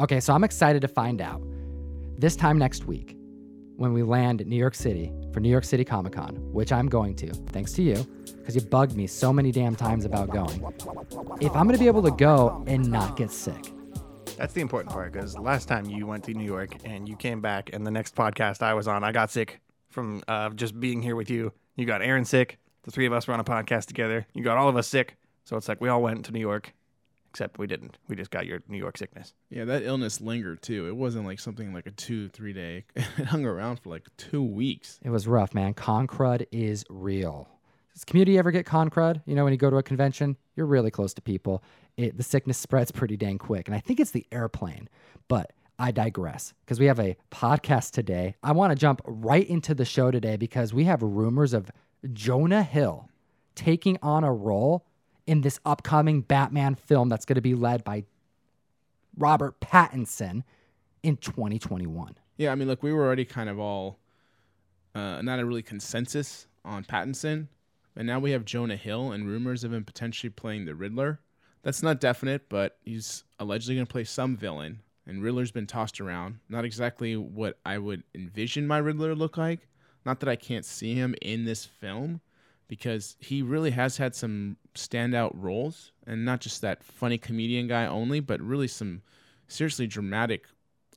Okay, so I'm excited to find out this time next week when we land New York City for New York City Comic Con, which I'm going to, thanks to you, because you bugged me so many damn times about going. If I'm gonna be able to go and not get sick, That's the important part because last time you went to New York and you came back, and the next podcast I was on, I got sick from uh, just being here with you. You got Aaron sick. The three of us were on a podcast together. You got all of us sick. So it's like we all went to New York, except we didn't. We just got your New York sickness. Yeah, that illness lingered too. It wasn't like something like a two, three day. It hung around for like two weeks. it was rough, man. Con crud is real. Does community ever get con crud? You know, when you go to a convention, you're really close to people. It, the sickness spreads pretty dang quick. And I think it's the airplane. But I digress because we have a podcast today. I want to jump right into the show today because we have rumors of Jonah Hill taking on a role in this upcoming Batman film that's going to be led by Robert Pattinson in 2021. Yeah, I mean, look, we were already kind of all uh, not a really consensus on Pattinson, and now we have Jonah Hill and rumors of him potentially playing the Riddler. That's not definite, but he's allegedly going to play some villain, and Riddler's been tossed around. Not exactly what I would envision my Riddler look like. Not that I can't see him in this film, because he really has had some standout roles, and not just that funny comedian guy only, but really some seriously dramatic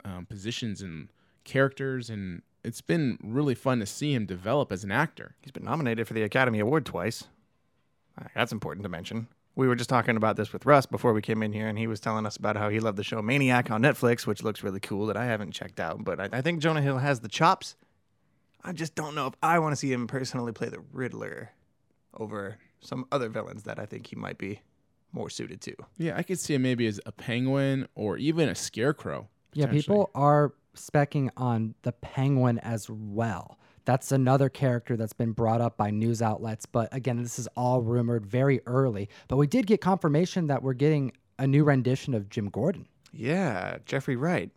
um, positions and characters, and it's been really fun to see him develop as an actor. He's been nominated for the Academy Award twice. Uh, That's important to mention. We were just talking about this with Russ before we came in here, and he was telling us about how he loved the show Maniac on Netflix, which looks really cool that I haven't checked out. But I, I think Jonah Hill has the chops. I just don't know if I want to see him personally play the Riddler over some other villains that I think he might be more suited to. Yeah, I could see him maybe as a penguin or even a scarecrow. Yeah, people are specking on the penguin as well. That's another character that's been brought up by news outlets. But again, this is all rumored very early. But we did get confirmation that we're getting a new rendition of Jim Gordon. Yeah, Jeffrey Wright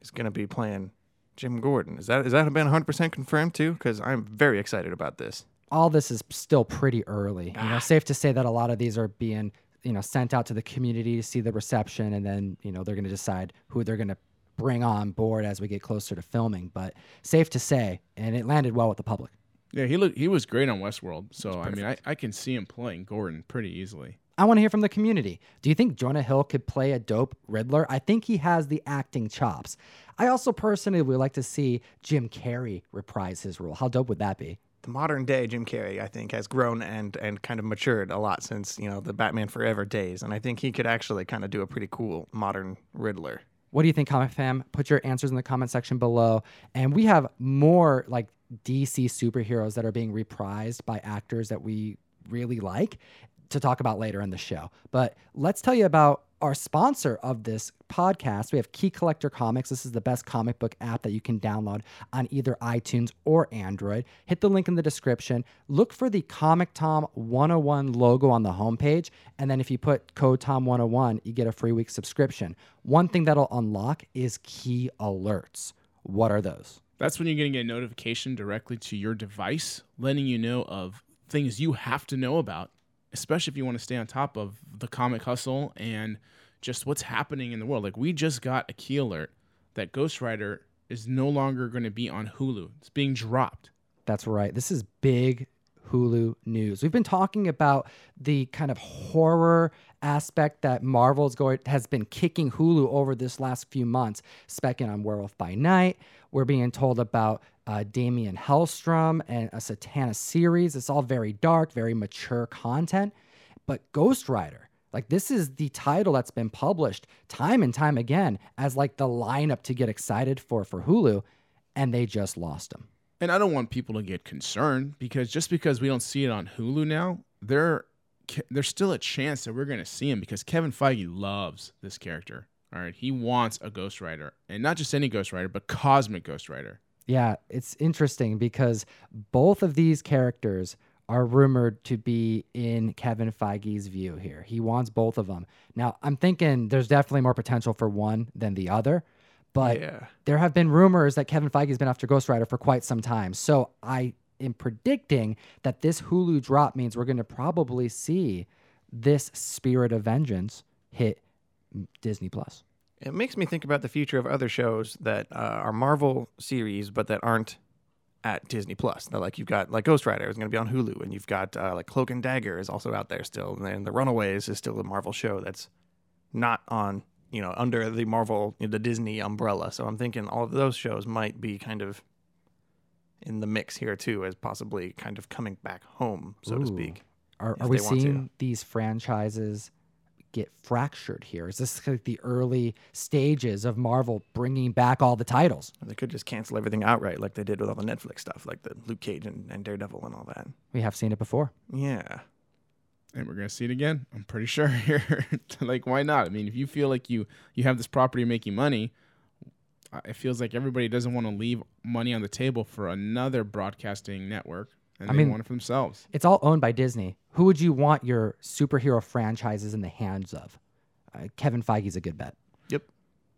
is going to be playing Jim Gordon. Is that is that been 100% confirmed too? Because I'm very excited about this. All this is still pretty early. You know, ah. safe to say that a lot of these are being, you know, sent out to the community to see the reception, and then you know they're going to decide who they're going to bring on board as we get closer to filming. But safe to say, and it landed well with the public. Yeah, he looked he was great on Westworld. So I mean, I, I can see him playing Gordon pretty easily. I want to hear from the community. Do you think Jonah Hill could play a dope Riddler? I think he has the acting chops. I also personally would like to see Jim Carrey reprise his role. How dope would that be? The modern day Jim Carrey, I think, has grown and and kind of matured a lot since you know the Batman Forever days, and I think he could actually kind of do a pretty cool modern Riddler. What do you think, Comic Fam? Put your answers in the comment section below. And we have more like DC superheroes that are being reprised by actors that we really like to talk about later in the show. But let's tell you about our sponsor of this podcast. We have Key Collector Comics. This is the best comic book app that you can download on either iTunes or Android. Hit the link in the description. Look for the Comic Tom 101 logo on the homepage. And then if you put code Tom101, you get a free week subscription. One thing that'll unlock is key alerts. What are those? That's when you're going to get a notification directly to your device, letting you know of things you have to know about, especially if you want to stay on top of the comic hustle and just what's happening in the world. Like we just got a key alert that Ghost Rider is no longer going to be on Hulu. It's being dropped. That's right. This is big Hulu news. We've been talking about the kind of horror aspect that Marvel's going has been kicking Hulu over this last few months, specking on Werewolf by Night. We're being told about uh, Damien Hellstrom and a Satana series. It's all very dark, very mature content. But Ghost Rider, like this is the title that's been published time and time again as like the lineup to get excited for for Hulu, and they just lost them. And I don't want people to get concerned because just because we don't see it on Hulu now, there there's still a chance that we're going to see him because Kevin Feige loves this character. All right, he wants a Ghost Rider, and not just any Ghost Rider, but Cosmic Ghost Rider. Yeah, it's interesting because both of these characters are rumored to be in Kevin Feige's view here. He wants both of them. Now, I'm thinking there's definitely more potential for one than the other, but Yeah. there have been rumors that Kevin Feige's been after Ghost Rider for quite some time. So I am predicting that this Hulu drop means we're going to probably see this Spirit of Vengeance hit Disney Plus. It makes me think about the future of other shows that uh, are Marvel series, but that aren't at Disney Plus. They're like you've got like Ghost Rider is going to be on Hulu, and you've got uh, like Cloak and Dagger is also out there still, and then The Runaways is still a Marvel show that's not on you know under the Marvel the Disney umbrella. So I'm thinking all of those shows might be kind of in the mix here too, as possibly kind of coming back home, so to speak. Are, are we seeing these franchises get fractured here? Is this like the early stages of Marvel bringing back all the titles? They could just cancel everything outright, like they did with all the Netflix stuff, like the Luke Cage and, and Daredevil and all that. We have seen it before. Yeah. and we're gonna see it again. I'm pretty sure here. like, why not? I mean, if you feel like you you have this property making money, it feels like everybody doesn't want to leave money on the table for another broadcasting network, and I they mean- want it for themselves. It's all owned by Disney. Who would you want your superhero franchises in the hands of? Uh, Kevin Feige's a good bet. Yep.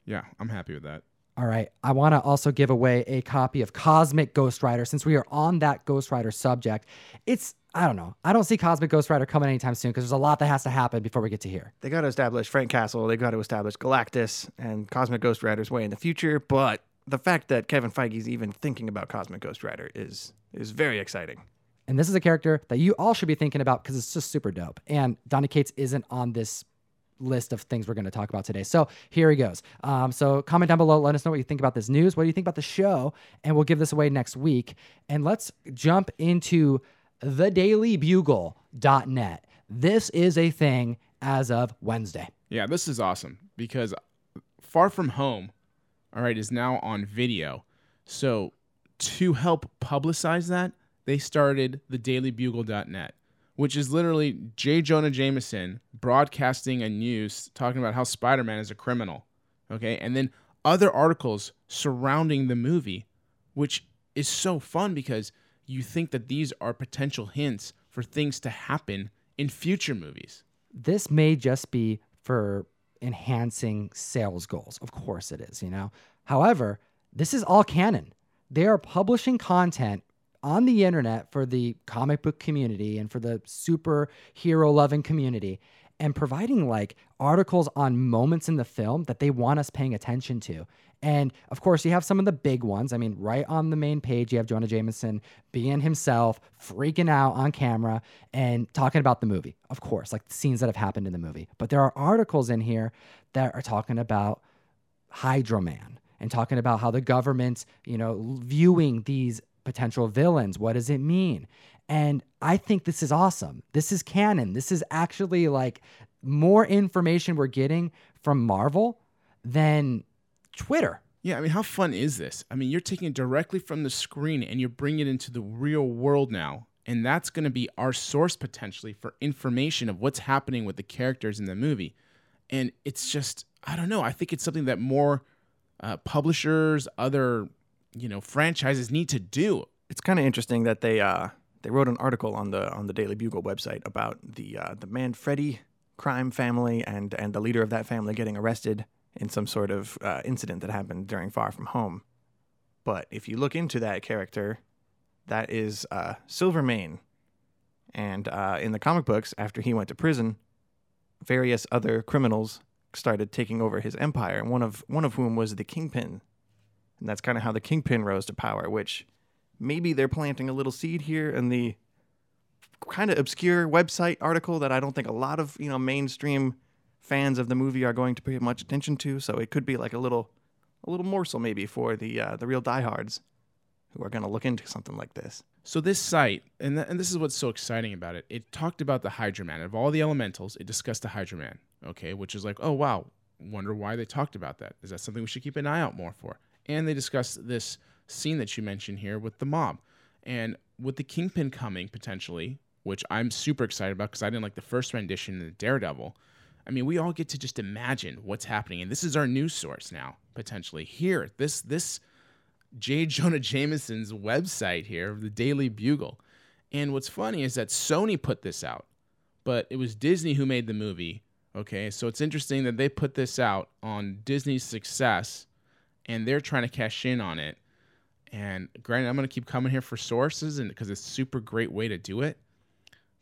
Yeah, I'm happy with that. All right. I want to also give away a copy of Cosmic Ghost Rider since we are on that Ghost Rider subject. It's, I don't know. I don't see Cosmic Ghost Rider coming anytime soon because there's a lot that has to happen before we get to here. They got to establish Frank Castle. They got to establish Galactus and Cosmic Ghost Rider's way in the future. But the fact that Kevin Feige's even thinking about Cosmic Ghost Rider is is very exciting. And this is a character that you all should be thinking about because it's just super dope. And Donny Cates isn't on this list of things we're going to talk about today. So here he goes. Um, so comment down below. Let us know what you think about this news. What do you think about the show? And we'll give this away next week. And let's jump into thedailybugle.net. This is a thing as of Wednesday. Yeah, this is awesome because Far From Home, all right, is now on video. So to help publicize that, they started the dailybugle.net, which is literally J. Jonah Jameson broadcasting a news talking about how Spider Man is a criminal. Okay. And then other articles surrounding the movie, which is so fun because you think that these are potential hints for things to happen in future movies. this may just be for enhancing sales goals. Of course it is, you know. However, this is all canon. They are publishing content on the internet for the comic book community and for the superhero loving community and providing like articles on moments in the film that they want us paying attention to. And of course, you have some of the big ones. I mean, right on the main page, you have Jonah Jameson being himself, freaking out on camera, and talking about the movie. Of course, like the scenes that have happened in the movie. But there are articles in here that are talking about Hydro Man and talking about how the government, you know, viewing these potential villains. What does it mean? And I think this is awesome. This is canon. This is actually like more information we're getting from Marvel than Twitter. Yeah, I mean, how fun is this? I mean, you're taking it directly from the screen and you're bringing it into the real world now. And that's going to be our source potentially for information of what's happening with the characters in the movie. And it's just, I don't know. I think it's something that more uh, publishers, other, you know, franchises need to do. It's kind of interesting that they uh, they wrote an article on the on the Daily Bugle website about the uh, the Manfredi crime family and and the leader of that family getting arrested in some sort of uh, incident that happened during Far From Home. But if you look into that character, that is uh, Silvermane, and uh, in the comic books, after he went to prison, various other criminals started taking over his empire, and one of one of whom was the Kingpin, and that's kind of how the Kingpin rose to power. Which maybe they're planting a little seed here in the kind of obscure website article that I don't think a lot of you know mainstream fans of the movie are going to pay much attention to. So it could be like a little a little morsel maybe for the uh, the real diehards who are going to look into something like this. So this site, and, th- and this is what's so exciting about it, it talked about the Hydro Man. Of all the elementals, it discussed the Hydro Man, okay, which is like, oh, wow, wonder why they talked about that. Is that something we should keep an eye out more for? And they discussed this scene that you mentioned here with the mob. And with the Kingpin coming potentially, which I'm super excited about because I didn't like the first rendition of Daredevil. I mean, we all get to just imagine what's happening, and this is our news source now potentially. Here, this this J. Jonah Jameson's website here, the Daily Bugle. And what's funny is that Sony put this out, but it was Disney who made the movie. Okay, so it's interesting that they put this out on Disney's success and they're trying to cash in on it. And granted, I'm going to keep coming here for sources and because it's a super great way to do it.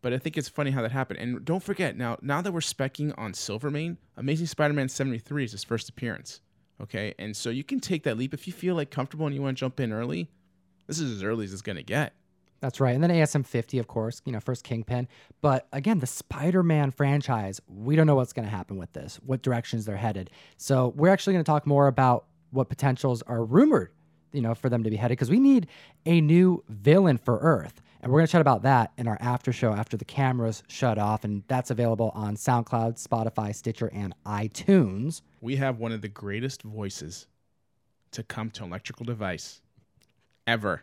But I think it's funny how that happened. And don't forget now, now that we're specking on Silvermane, Amazing Spider-Man 73 is his first appearance. Okay, and so you can take that leap if you feel like comfortable and you want to jump in early. This is as early as it's gonna get. That's right. And then ASM 50, of course, you know, first Kingpin. But again, the Spider Man franchise, we don't know what's going to happen with this, what directions they're headed. So we're actually going to talk more about what potentials are rumored, you know, for them to be headed because we need a new villain for Earth. And we're going to chat about that in our after show after the cameras shut off. And that's available on SoundCloud, Spotify, Stitcher, and iTunes. We have one of the greatest voices to come to electrical device ever.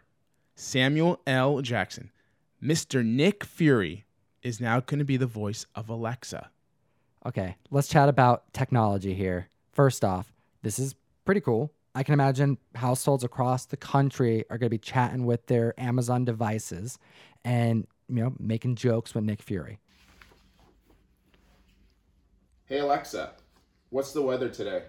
Samuel L. Jackson. Mr. Nick Fury is now going to be the voice of Alexa. Okay, let's chat about technology here. First off, this is pretty cool. I can imagine households across the country are going to be chatting with their Amazon devices and, you know, making jokes with Nick Fury. Hey Alexa, what's the weather today?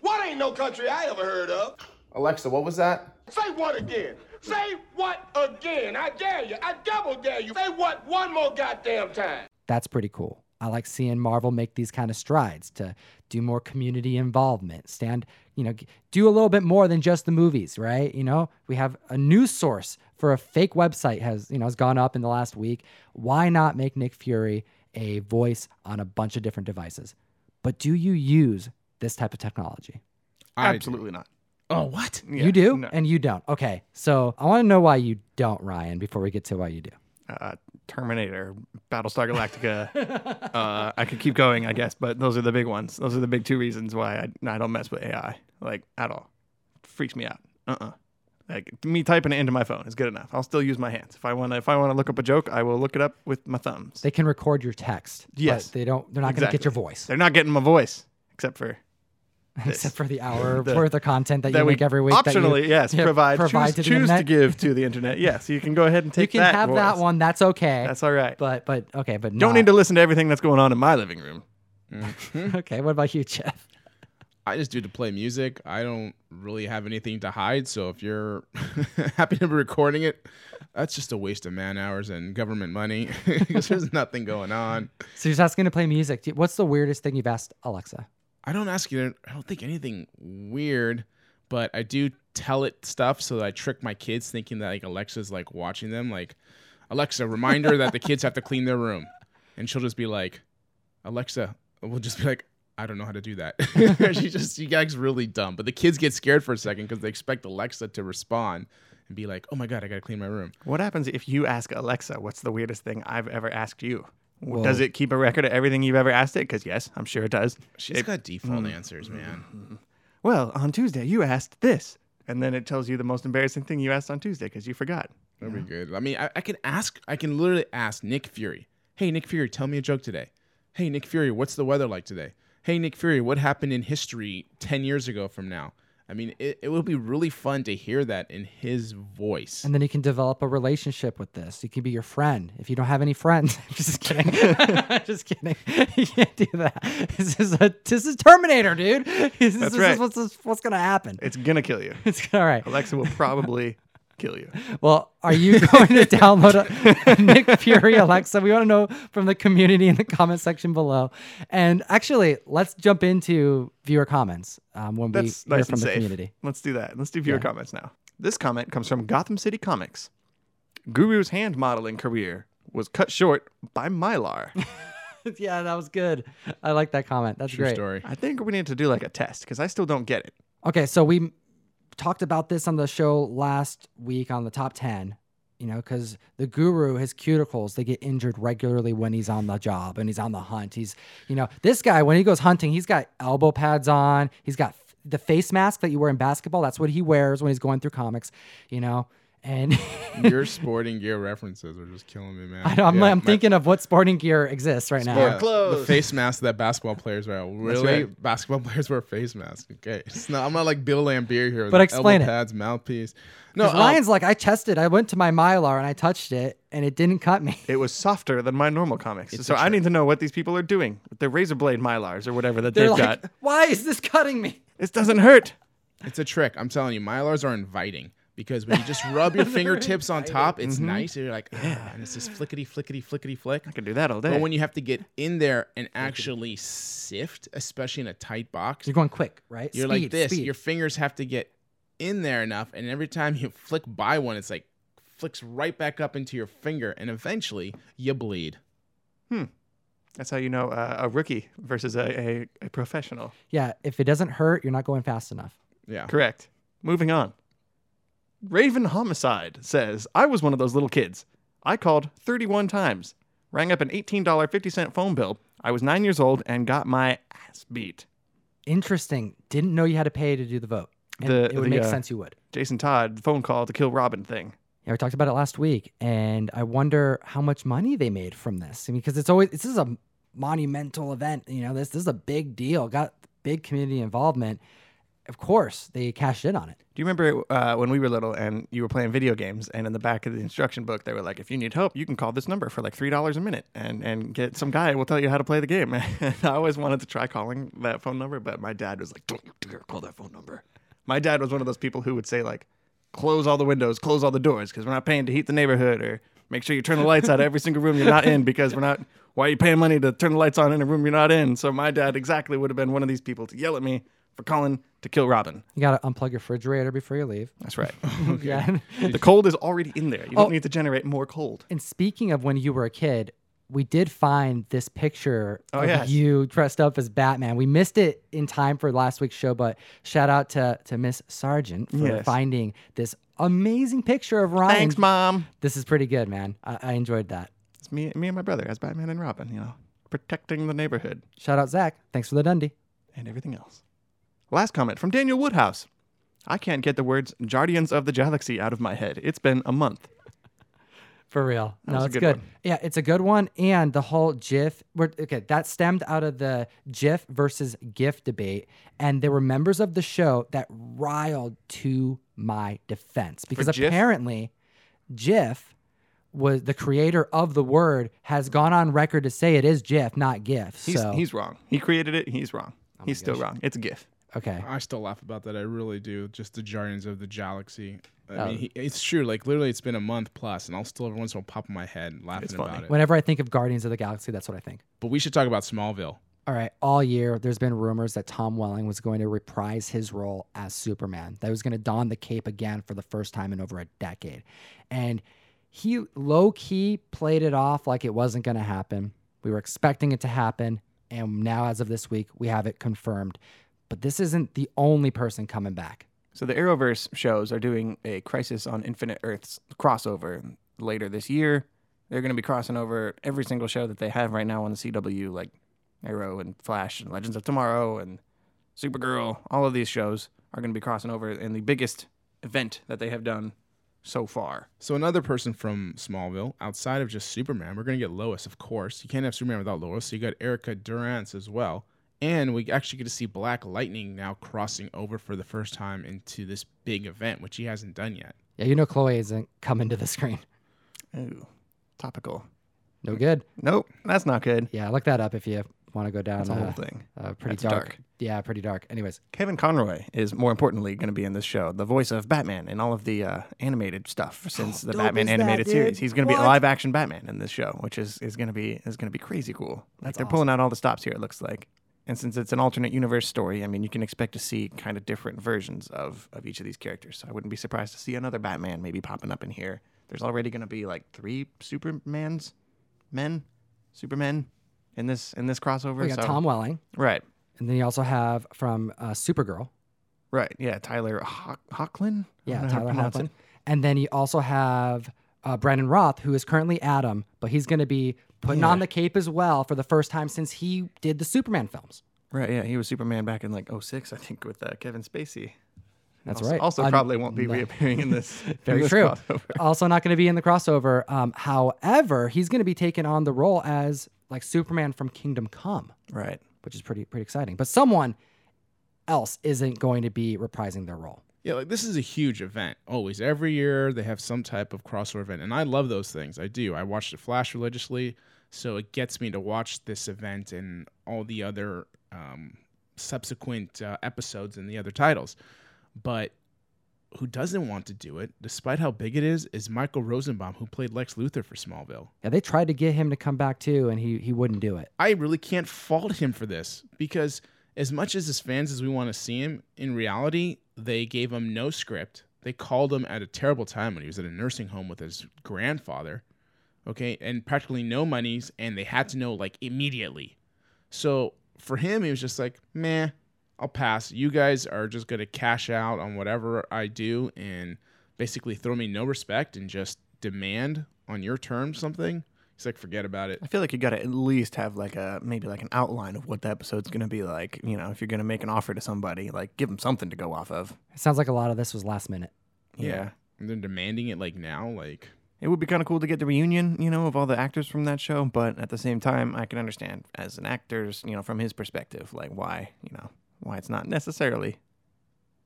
What ain't no country I ever heard of? Alexa, what was that? Say what again? Say what again? I dare you. I double dare you. Say what one more goddamn time. That's pretty cool. I like seeing Marvel make these kind of strides to do more community involvement, stand, you know, do a little bit more than just the movies, right? You know, we have a news source for a fake website has, you know, has gone up in the last week. Why not make Nick Fury a voice on a bunch of different devices? But do you use this type of technology? I do. Absolutely not. Oh, what? Yeah, you do no. and you don't. Okay. So I want to know why you don't, Ryan, before we get to why you do. uh, Terminator, Battlestar Galactica. uh, I could keep going, I guess, but those are the big ones. Those are the big two reasons why I, I don't mess with AI, like at all. freaks me out. Uh uh Like me typing it into my phone is good enough. I'll still use my hands. If I want to, if I want to look up a joke, I will look it up with my thumbs. They can record your text. but Yes. they don't they're not going to get your voice. They're not getting my voice, except for Except for the hour The- worth of content that, that you we make every week. optionally, that you, yes, yeah, provide, provide choose, to the choose to give to the internet. Yes, you can go ahead and take. You can that. have that voice. one. That's okay. That's all right. but but okay, but Don't not. need to listen to everything that's going on in my living room. Mm-hmm. okay, what about you, Jeff? I just do to play music. I don't really have anything to hide. So if you're happy to be recording it, that's just a waste of man hours and government money because there's nothing going on. So you're just asking to play music. What's the weirdest thing you've asked Alexa? I don't ask you. I don't think anything weird, but I do tell it stuff so that I trick my kids thinking that like Alexa's like watching them. Like, Alexa, reminder that the kids have to clean their room, and she'll just be like, Alexa, we'll just be like, I don't know how to do that. she just she acts really dumb, but the kids get scared for a second because they expect Alexa to respond and be like, Oh my god, I gotta clean my room. What happens if you ask Alexa, what's the weirdest thing I've ever asked you? Whoa. Does it keep a record of everything you've ever asked it? Because, yes, I'm sure it does. She's got default mm-hmm. answers, man. Mm-hmm. Well, on Tuesday, you asked this. And then it tells you the most embarrassing thing you asked on Tuesday because you forgot. That'd be good. I mean, I, I can ask, I can literally ask Nick Fury, hey, Nick Fury, tell me a joke today. Hey, Nick Fury, what's the weather like today? Hey, Nick Fury, what happened in history 10 years ago from now? I mean, it, it would be really fun to hear that in his voice. And then you can develop a relationship with this. You can be your friend if you don't have any friends. just kidding. just kidding. You can't do that. This is a this is Terminator, dude. This, That's is right. what's what's gonna happen. It's going to kill you. It's all right. Alexa will probably kill you. Well, are you going to download a, a Nick Fury Alexa? We want to know from the community in the comment section below. And actually, let's jump into viewer comments um, when That's we hear nice from the safe. community. Let's do that. Let's do viewer Yeah. comments now. This comment comes from Gotham City Comics. Guru's hand modeling career was cut short by Mylar. yeah, that was good. I like that comment. That's True great. story. I think we need to do like a test because I still don't get it. Okay, so we talked about this on the show last week on the top 10, you know, because the guru, his cuticles, they get injured regularly when he's on the job and he's on the hunt. He's, you know, this guy, when he goes hunting, he's got elbow pads on, he's got the face mask that you wear in basketball. That's what he wears when he's going through comics, you know, and Your sporting gear references are just killing me, man. I know, I'm, Yeah, I'm my- thinking of what sporting gear exists right now. Yeah, The face mask that basketball players wear. Really? right. Basketball players wear face masks. Okay. It's not, I'm not like Bill Laimbeer here. But the explain elbow it. pads, mouthpiece. No, 'Cause um, Ryan's like, I tested, I went to my Mylar and I touched it and it didn't cut me. It was softer than my normal comics. It's so I need to know what these people are doing with their razor blade Mylars or whatever that They're they've like, got. why is this cutting me? This doesn't hurt. It's a trick. I'm telling you, Mylars are inviting. Because when you just rub your fingertips on top, it's nice. And you're like, ah, and it's this flickety, flickety, flickety flick. I can do that all day. But when you have to get in there and actually sift, especially in a tight box, You're going quick, right? you're Speed, like this. speed. Your fingers have to get in there enough, and every time you flick by one, it's like flicks right back up into your finger, and eventually you bleed. Hmm. That's how you know uh, a rookie versus a, a, a professional. yeah, if it doesn't hurt, you're not going fast enough. Yeah. Correct. Moving on. Raven Homicide says, I was one of those little kids. I called 31 times, rang up an $18.50 phone bill. I was nine years old and got my ass beat. Interesting. Didn't know you had to pay to do the vote. And The- it would the, make uh, sense you would. Jason Todd phone call to kill Robin thing. Yeah, we talked about it last week, and I wonder how much money they made from this. I mean, because it's always this is a monumental event. You know, this this is a big deal. Got big community involvement. Of course, they cashed in on it. Do you remember uh, when we were little and you were playing video games and in the back of the instruction book they were like, if you need help, you can call this number for like three dollars a minute and and get some guy will tell you how to play the game. and I always wanted to try calling that phone number, but my dad was like, don't you dare call that phone number. My dad was one of those people who would say like, close all the windows, close all the doors because we're not paying to heat the neighborhood or make sure you turn the lights out of every single room you're not in because we're not. Why are you paying money to turn the lights on in a room you're not in? So my dad exactly would have been one of these people to yell at me for calling to kill Robin. You got to unplug your refrigerator before you leave. That's right. Yeah. the cold is already in there. You don't Oh. need to generate more cold. And speaking of when you were a kid, we did find this picture Oh, of yes. you dressed up as Batman. We missed it in time for last week's show, but shout out to to Miss Sargent for Yes. finding this amazing picture of Ryan. Thanks, mom. This is pretty good, man. I, I enjoyed that. It's me, me and my brother as Batman and Robin. You know, protecting the neighborhood Shout out Zach. Thanks for the Dundee. and everything else. Last comment from Daniel Woodhouse. I can't get the words "Guardians of the Galaxy" out of my head. It's been a month. For real. That no, was it's good good. Yeah, it's a good one. And the whole GIF, okay, that stemmed out of the GIF versus GIF debate. And there were members of the show that riled to my defense because GIF? apparently GIF was the creator of the word has gone on record to say it is GIF, not GIF. He's so, he's wrong. He created it. He's wrong. Oh he's still wrong. It's a GIF. Okay. I still laugh about that. I really do. Just the Guardians of the Galaxy. I Oh. mean, he, it's true. Like literally, it's been a month plus, and I'll still every once in a while pop in my head laughing It's funny. about it. Whenever I think of Guardians of the Galaxy, that's what I think. But we should talk about Smallville. All right, all year there's been rumors that Tom Welling was going to reprise his role as Superman. That he was going to don the cape again for the first time in over a decade. And he low key played it off like it wasn't going to happen. We were expecting it to happen, and now as of this week, we have it confirmed. But this isn't the only person coming back. So the Arrowverse shows are doing a Crisis on Infinite Earths crossover later this year. They're going to be crossing over every single show that they have right now on the CW, like Arrow and Flash and Legends of Tomorrow and Supergirl. All of these shows are going to be crossing over in the biggest event that they have done so far. So another person from Smallville, outside of just Superman, we're gonna get Lois, of course. You can't have Superman without Lois. So you got Erica Durance as well, and we actually get to see Black Lightning now crossing over for the first time into this big event, which he hasn't done yet. Yeah, you know Chloe isn't coming to the screen. Ooh, topical. No good. Nope, that's not good. Yeah, look that up if you want to go down That's a whole uh, thing. uh, pretty dark. dark. Yeah, pretty dark. Anyways, Kevin Conroy is more importantly going to be in this show, the voice of Batman in all of the uh, animated stuff since the Batman is that, animated series. He's going to be a live action Batman in this show, which is, is going to be is going to be crazy cool. Like they're pulling out all the stops here. It looks like, and since it's an alternate universe story, I mean, you can expect to see kind of different versions of of each of these characters. So I wouldn't be surprised to see another Batman maybe popping up in here. There's already going to be like three Supermans, men, Supermen in this in this crossover. we got so- Tom Welling, Right. and then you also have from uh, Supergirl. Right. Yeah. Tyler Hock- Hocklin. Yeah, don't know how to Tyler it. And then you also have uh, Brandon Routh, who is currently Adam, but he's going to be putting Yeah. on the cape as well for the first time since he did the Superman films. Right. Yeah. He was Superman back in like 06, I think, with uh, Kevin Spacey. That's also, right. Also, Un- probably won't be no. reappearing in this. in Very this true. crossover. also, not going to be in the crossover. Um, however, he's going to be taking on the role as like Superman from Kingdom Come, Right. which is pretty pretty exciting. But someone else isn't going to be reprising their role. Yeah, like this is a huge event. Always, every year they have some type of crossover event, and I love those things. I do. I watch the Flash religiously, so it gets me to watch this event and all the other um, subsequent uh, episodes and the other titles. But who doesn't want to do it, despite how big it is, is Michael Rosenbaum, who played Lex Luthor for Smallville. Yeah, they tried to get him to come back too, and he he wouldn't do it. I really can't fault him for this because as much as as fans as we want to see him, in reality, they gave him no script. They called him at a terrible time when he was at a nursing home with his grandfather. Okay, and practically no monies, and they had to know like immediately. So for him, he was just like, meh, I'll pass. You guys are just gonna cash out on whatever I do and basically throw me no respect and just demand on your terms something. He's like, forget about it. I feel like you got to at least have like a maybe like an outline of what the episode's going to be like. You know, if you're going to make an offer to somebody, like give them something to go off of. It sounds like a lot of this was last minute. Yeah. And they're demanding it like now, like It would be kind of cool to get the reunion, you know, of all the actors from that show, but at the same time, I can understand as an actor's, you know, from his perspective, like why, you know, why it's not necessarily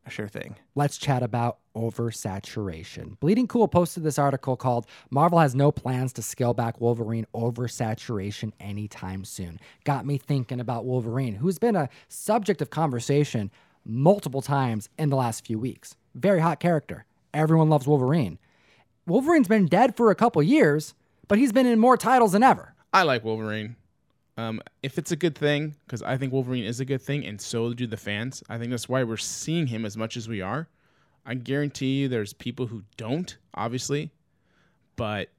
a sure thing. Let's chat about oversaturation. Bleeding Cool posted this article called Marvel has no plans to scale back Wolverine oversaturation anytime soon. Got me thinking about Wolverine, who's been a subject of conversation multiple times in the last few weeks. Very hot character. Everyone loves Wolverine. Wolverine's been dead for a couple years, but he's been in more titles than ever. I like Wolverine. Um, if it's a good thing, because I think Wolverine is a good thing, and so do the fans. I think that's why we're seeing him as much as we are. I guarantee you, there's people who don't, obviously, but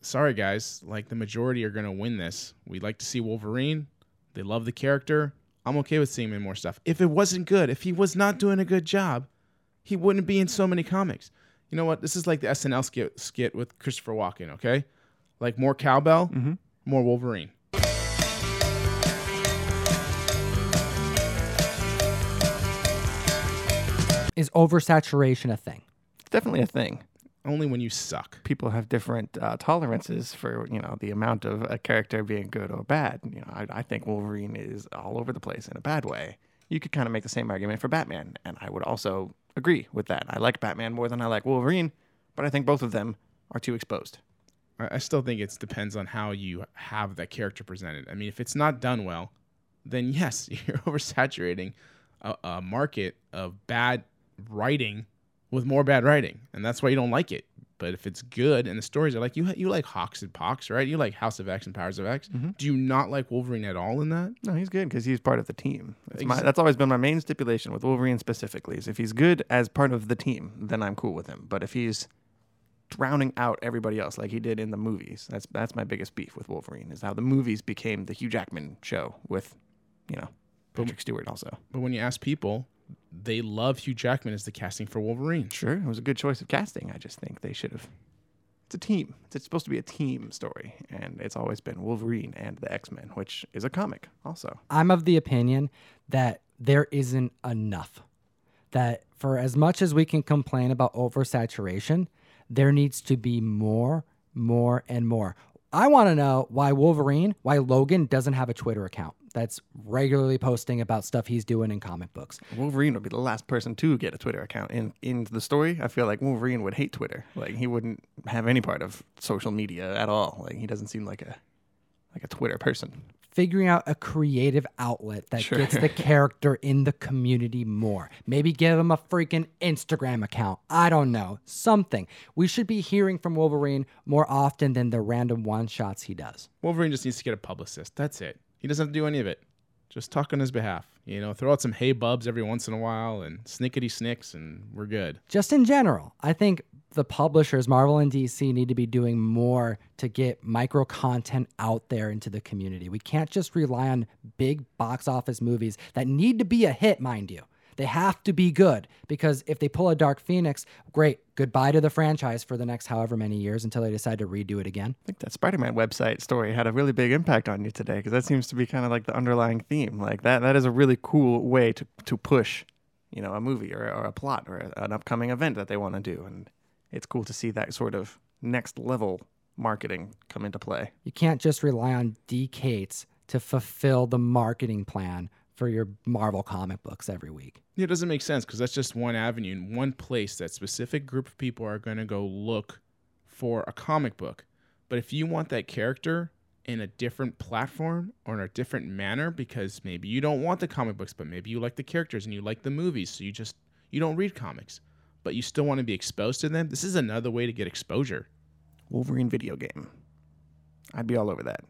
sorry guys, like the majority are gonna win this. We like to see Wolverine. They love the character. I'm okay with seeing him in more stuff. If it wasn't good, if he was not doing a good job, he wouldn't be in so many comics. You know what? This is like the SNL skit, skit with Christopher Walken. Okay, like more cowbell, more Wolverine. Is oversaturation a thing? It's definitely a thing. Only when you suck. People have different uh, tolerances for, you know, the amount of a character being good or bad. You know, I, I think Wolverine is all over the place in a bad way. You could kind of make the same argument for Batman, and I would also agree with that. I like Batman more than I like Wolverine, but I think both of them are too exposed. I still think it depends on how you have that character presented. I mean, if it's not done well, then yes, you're oversaturating a, a market of bad writing with more bad writing, and that's why you don't like it. But if it's good and the stories are like you, you like HoX and PoX, right? You like House of X and Powers of X. Mm-hmm. Do you not like Wolverine at all in that? No, he's good because he's part of the team. That's, my, that's always been my main stipulation with Wolverine specifically. Is if he's good as part of the team, then I'm cool with him. But if he's drowning out everybody else like he did in the movies, that's that's my biggest beef with Wolverine. Is how the movies became the Hugh Jackman show with, you know, Patrick Stewart also. But when you ask people, they love Hugh Jackman as the casting for Wolverine. Sure, it was a good choice of casting. I just think they should have. It's a team. It's supposed to be a team story, and it's always been Wolverine and the X Men, which is a comic also. I'm of the opinion that there isn't enough. That for as much as we can complain about oversaturation, there needs to be more, more, and more. I want to know why Wolverine, why Logan doesn't have a Twitter account that's regularly posting about stuff he's doing in comic books. Wolverine would be the last person to get a Twitter account. In in the story, I feel like Wolverine would hate Twitter. Like he wouldn't have any part of social media at all. Like he doesn't seem like a like a Twitter person. Figuring out a creative outlet that Sure. gets the character in the community more. Maybe give him a freaking Instagram account. I don't know. Something. We should be hearing from Wolverine more often than the random one shots he does. Wolverine just needs to get a publicist. That's it. He doesn't have to do any of it. Just talk on his behalf. You know, throw out some hey bubs every once in a while and snickety snicks, and we're good. just in general, I think the publishers, Marvel and DC, need to be doing more to get micro content out there into the community. We can't just rely on big box office movies that need to be a hit, mind you. They have to be good because if they pull a Dark Phoenix, great, goodbye to the franchise for the next however many years until they decide to redo it again. I think that Spider-Man website story had a really big impact on you today because that seems to be kind of like the underlying theme. Like that that is a really cool way to to push, you know, a movie or, or a plot or an upcoming event that they want to do, and it's cool to see that sort of next level marketing come into play. You can't just rely on DCates to fulfill the marketing plan for your Marvel comic books every week. Yeah, it doesn't make sense because that's just one avenue and one place that specific group of people are going to go look for a comic book. But if you want that character in a different platform or in a different manner, because maybe you don't want the comic books, but maybe you like the characters and you like the movies, so you just you don't read comics. but you still want to be exposed to them. This is another way to get exposure. Wolverine video game. I'd be all over that.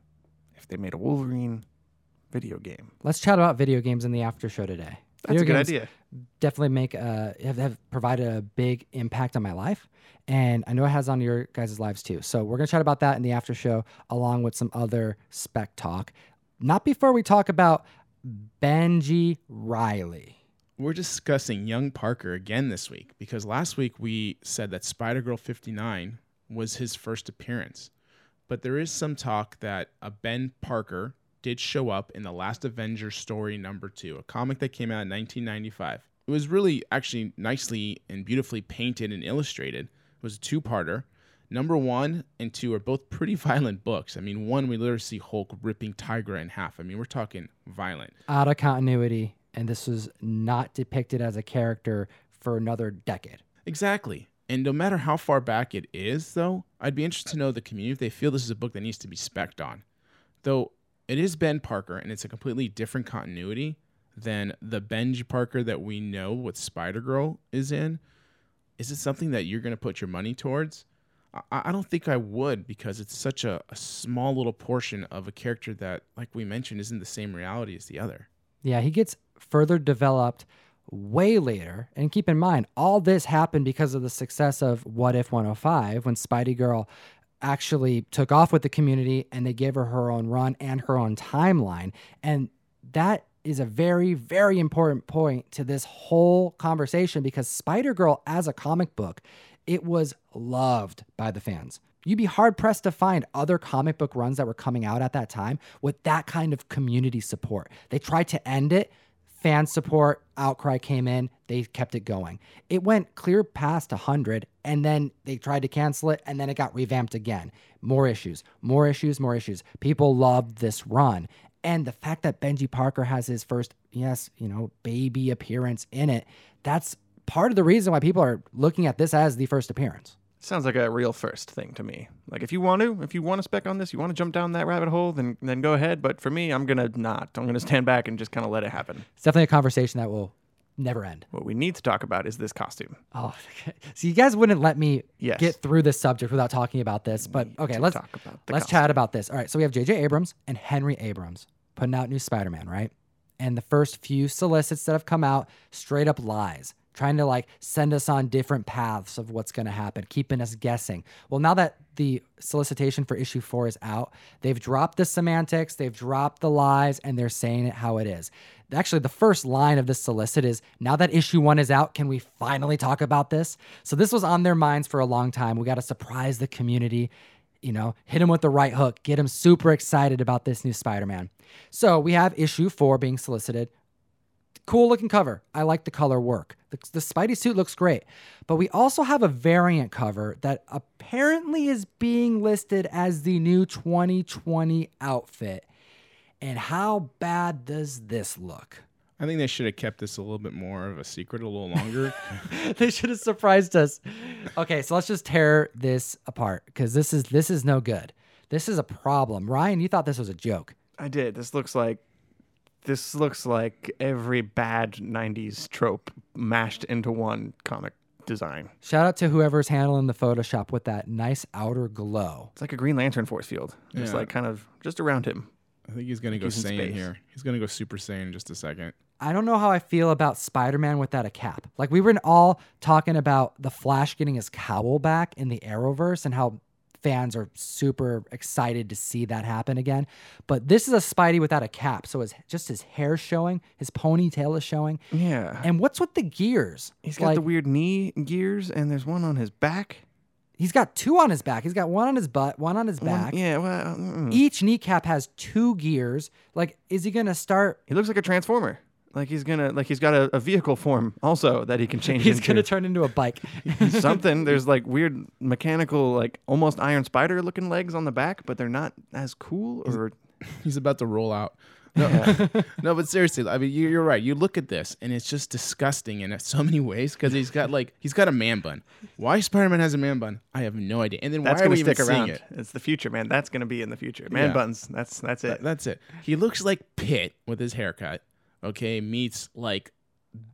If they made a Wolverine video game. Let's chat about video games in the after show today. That's video a good idea. Definitely make uh have, have provided a big impact on my life, and I know it has on your guys' lives too. So we're gonna chat about that in the after show, along with some other spec talk. Not before we talk about Benji Riley. We're discussing young Parker again this week because last week we said that Spider Girl 59 was his first appearance. But there is some talk that a Ben Parker did show up in the last Avengers story number two, a comic that came out in 1995. It was really actually nicely and beautifully painted and illustrated. It was a two parter. Number one and two are both pretty violent books. I mean, one, we literally see Hulk ripping Tigra in half. I mean, we're talking violent. Out of continuity, and this was not depicted as a character for another decade. Exactly. And no matter how far back it is, though, I'd be interested to know the community if they feel this is a book that needs to be specced on. Though it is Ben Parker and it's a completely different continuity than the Benji Parker that we know what Spider Girl is in. Is it something that you're going to put your money towards? I, I don't think I would because it's such a, a small little portion of a character that, like we mentioned, isn't the same reality as the other. Yeah, he gets further developed way later. And keep in mind, all this happened because of the success of What If 105 when Spidey Girl actually took off with the community and they gave her her own run and her own timeline. And that is a very, very important point to this whole conversation because Spider Girl, as a comic book, it was loved by the fans. You'd be hard pressed to find other comic book runs that were coming out at that time with that kind of community support. They tried to end it, fan support, outcry came in, they kept it going. It went clear past 100, and then they tried to cancel it, and then it got revamped again. More issues, more issues, more issues. People loved this run. And the fact that Benji Parker has his first, yes, you know, baby appearance in it, that's part of the reason why people are looking at this as the first appearance. Sounds like a real first thing to me. Like if you want to, if you want to spec on this, you want to jump down that rabbit hole, then then go ahead. But for me, I'm gonna not. I'm gonna stand back and just kind of let it happen. It's definitely a conversation that will never end. What we need to talk about is this costume. Oh, so you guys wouldn't let me Yes. get through this subject without talking about this. But okay, let's talk about let's chat about this. All right, so we have J.J. Abrams and Henry Abrams putting out new Spider-Man, right? And the first few solicits that have come out, straight up lies, trying to like send us on different paths of what's going to happen, keeping us guessing. Well, now that the solicitation for issue four is out, they've dropped the semantics, they've dropped the lies, and they're saying it how it is. Actually, the first line of this solicit is now that issue one is out, can we finally talk about this? So, this was on their minds for a long time. We got to surprise the community, you know, hit them with the right hook, get them super excited about this new Spider Man. So, we have issue four being solicited cool looking cover. I like the color work. The, the Spidey suit looks great. But we also have a variant cover that apparently is being listed as the new 2020 outfit. And how bad does this look? I think they should have kept this a little bit more of a secret a little longer. they should have surprised us. Okay, so let's just tear this apart because this is this is no good. This is a problem. Ryan, you thought this was a joke. I did. This looks like this looks like every bad '90s trope mashed into one comic design. Shout out to whoever's handling the Photoshop with that nice outer glow. It's like a Green Lantern force field, just Yeah. like kind of just around him. I think he's gonna go He's Saiyan space. here. He's gonna go Super Saiyan in just a second. I don't know how I feel about Spider Man without a cap. Like, we were all talking about the Flash getting his cowl back in the Arrowverse and how fans are super excited to see that happen again. But this is a Spidey without a cap. So, his, just his hair showing, his ponytail is showing. Yeah, And what's with the gears? he's got Like, the weird knee gears, and there's one on his back. He's got two on his back. He's got one on his butt, one on his One- back. yeah, well, mm. Each kneecap has two gears. Like, is he going to start? he looks like a transformer. Like he's gonna, like he's got a, a vehicle form also that he can change. He's into. going to turn into a bike. something. There's like weird mechanical, like almost Iron Spider looking legs on the back, but they're not as cool. Or He's about to roll out. No, no, but seriously, I mean, you- you're right. You look at this, and it's just disgusting in so many ways because he's got like he's got a man bun. Why Spider-Man has a man bun, I have no idea. And then that's why are gonna we even stick seeing around. it? It's the future, man. That's gonna be in the future. Man Yeah. buns. That's that's it. That- that's it. He looks like Pitt with his haircut. Okay, meets like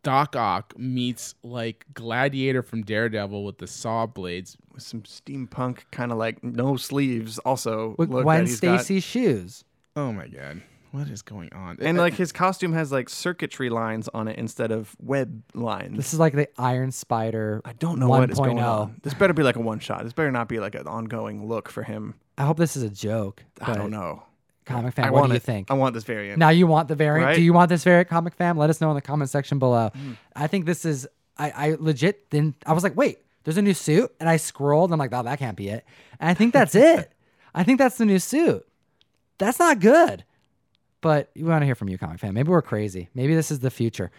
Doc Ock meets like Gladiator from Daredevil with the saw blades. With some steampunk kind of like no sleeves. Also, With look Gwen that got. Stacy's shoes. Oh my god, what is going on? And uh, like his costume has like circuitry lines on it instead of web lines. This is like the Iron Spider. I don't know what is going 1.0. on. This better be like a one shot. This better not be like an ongoing look for him. I hope this is a joke. I don't know. Comic fan, I what want do you it. think? I want this variant. Now you want the variant? Right? Do you want this variant, comic fam? Let us know in the comment section below. Hmm. I think this is. I, I legit then I was like, wait, there's a new suit, and I scrolled. And I'm like, oh, that can't be it. And I think that's it. I think that's the new suit. That's not good. But we want to hear from you, comic fan. Maybe we're crazy. Maybe this is the future.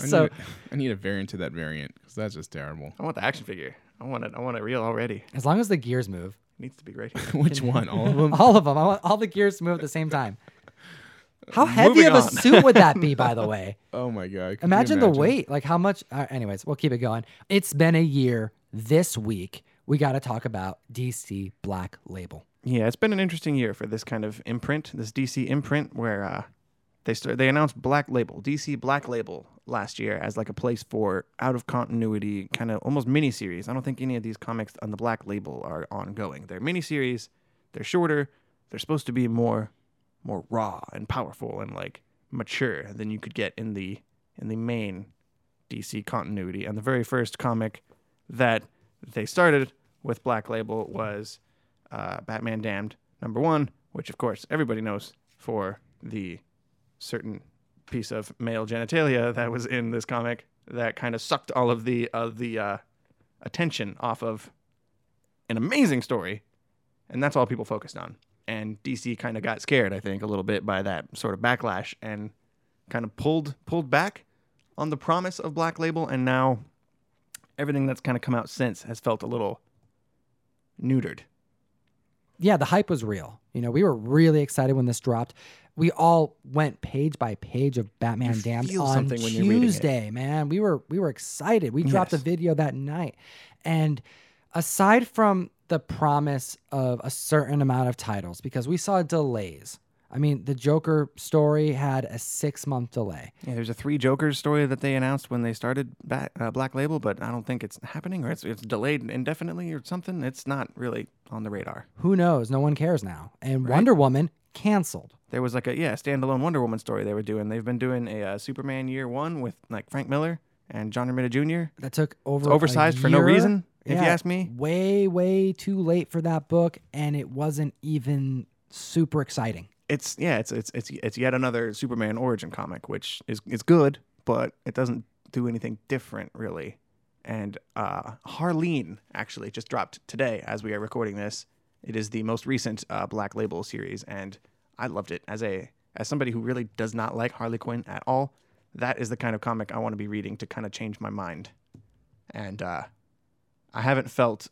I so need, I need a variant to that variant because that's just terrible. I want the action figure. I want it. I want it real already. as long as the gears move, It needs to be right here. Which one? All of them? all of them, I want all the gears to move at the same time. How heavy Moving of a on. suit would that be, by the way? Oh my god! could you Imagine, the weight. Like how much. Uh, anyways, we'll keep it going. It's been a year this week. We got to talk about DC Black Label. Yeah, it's been an interesting year for this kind of imprint, this DC imprint, where uh, they start, they announced Black Label, DC Black Label, last year as like a place for out of continuity, kind of almost mini series. I don't think any of these comics on the Black Label are ongoing. They're mini series. They're shorter. They're supposed to be more, more raw and powerful and like mature than you could get in the in the main DC continuity. And the very first comic that they started with Black Label was uh, Batman Damned number one, which of course everybody knows for the certain piece of male genitalia that was in this comic that kind of sucked all of the of the uh, attention off of an amazing story, and that's all people focused on. And DC kind of got scared, I think, a little bit by that sort of backlash and kind of pulled pulled back on the promise of Black Label, and now everything that's kind of come out since has felt a little neutered. Yeah, the hype was real. You know, we were really excited when this dropped. We all went page by page of Batman You Damned feel on something when you're reading it. Tuesday, man. We were we were excited. We dropped a video that night. And aside from the promise of a certain amount of titles, because we saw delays. I mean, the Joker story had a six month delay. Yeah, there's a three Jokers story that they announced when they started Bat, uh, Black Label, but I don't think it's happening or it's it's delayed indefinitely or something. It's not really on the radar. Who knows? No one cares now. And Wonder Woman canceled. There was like a yeah standalone Wonder Woman story they were doing. They've been doing a uh, Superman Year One with like Frank Miller and John Romita Jr. That took over It's oversized for no reason, if you ask me. Way, way too late for that book, and it wasn't even super exciting. It's yeah, it's it's it's it's yet another Superman origin comic, which is is good, but it doesn't do anything different really. And uh, Harleen actually just dropped today as we are recording this. It is the most recent uh, Black Label series, and I loved it as a as somebody who really does not like Harley Quinn at all. That is the kind of comic I want to be reading to kind of change my mind. And uh, I haven't felt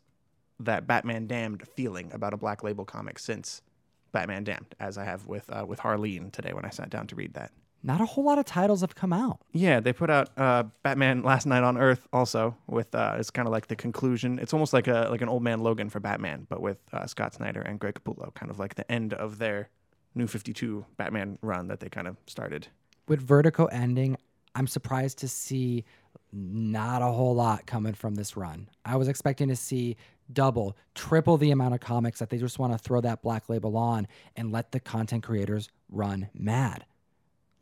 that Batman Damned feeling about a Black Label comic since Batman Damned, as I have with uh, with Harleen today when I sat down to read that. Not a whole lot of titles have come out. Yeah, they put out uh, Batman Last Night on Earth also with uh, it's kind of like the conclusion. It's almost like a like an old man Logan for Batman, but with uh, Scott Snyder and Greg Capullo, kind of like the end of their New Fifty Two Batman run that they kind of started. With Vertigo ending, I'm surprised to see not a whole lot coming from this run. I was expecting to see double, triple the amount of comics that they just want to throw that black label on and let the content creators run mad.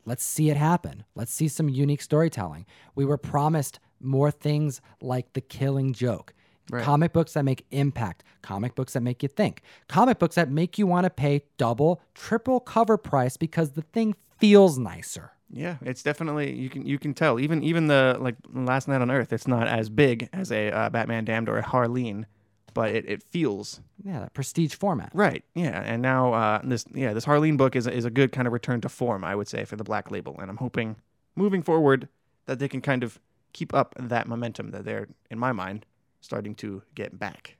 Let's see it happen. Let's see some unique storytelling. We were promised more things like the killing joke. Right. Comic books that make impact, comic books that make you think, comic books that make you want to pay double, triple cover price because the thing feels nicer. Yeah, it's definitely you can you can tell even even the like Last Night on Earth. It's not as big as a uh, Batman Damned or a Harleen, but it, it feels Yeah, that prestige format. Right. Yeah. And now uh, this yeah this Harleen book is a, is a good kind of return to form, I would say, for the Black Label, and I'm hoping moving forward that they can kind of keep up that momentum that they're in my mind starting to get back.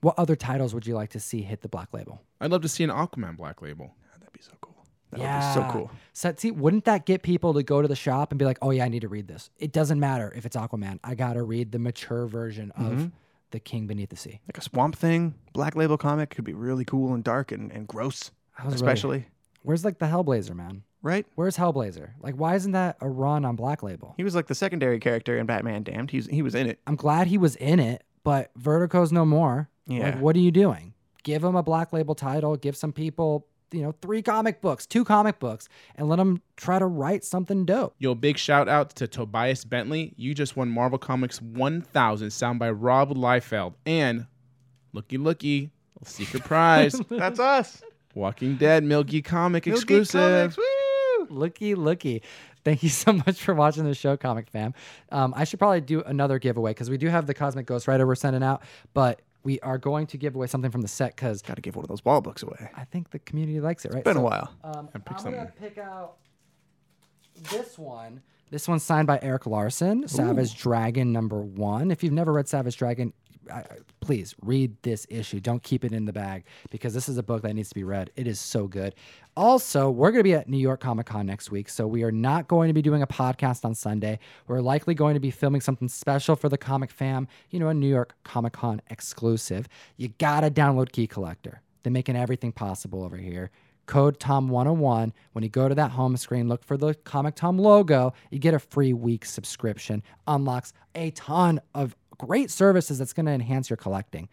What other titles would you like to see hit the black label? I'd love to see an Aquaman Black Label. That'd be so cool. That would be so cool. So, see, wouldn't that get people to go to the shop and be like, "Oh yeah, I need to read this." It doesn't matter if it's Aquaman. I gotta read the mature version of Mm-hmm. The King Beneath the Sea. Like a Swamp Thing Black Label comic could be really cool and dark and, and gross, I was really- especially. Where's like the Hellblazer man? right? Where's Hellblazer? Like, why isn't that a run on Black Label? He was like the secondary character in Batman Damned. He's he was in it. I'm glad he was in it, but Vertigo's no more. Yeah. Like, what are you doing? Give him a Black Label title. Give some people, you know, three comic books, two comic books, and let them try to write something dope. Yo, big shout out to Tobias Bentley. You just won Marvel Comics 1000, sound by Rob Liefeld. And looky, looky, secret prize That's us. Walking Dead Milky Comic Milky exclusive. Comics, woo! Looky, looky. Thank you so much for watching the show, Comic Fam. Um, I should probably do another giveaway because we do have the Cosmic Ghost Rider we're sending out, but we are going to give away something from the set because Got to give one of those wall books away. I think the community likes it, right? It's been a So, while. Um, I picked I'm gonna something. pick out this one. This one's signed by Erik Larsen, Savage Dragon number one. If you've never read Savage Dragon, I, I- please read this issue. Don't keep it in the bag because this is a book that needs to be read. It is so good. Also, we're going to be at New York Comic Con next week, so we are not going to be doing a podcast on Sunday. We're likely going to be filming something special for the comic fam, you know, a New York Comic Con exclusive. You got to download Key Collector. They're making everything possible over here code Tom101. When you go to that home screen, look for the Comic Tom logo. You get a free week subscription. Unlocks a ton of great services that's going to enhance your collecting.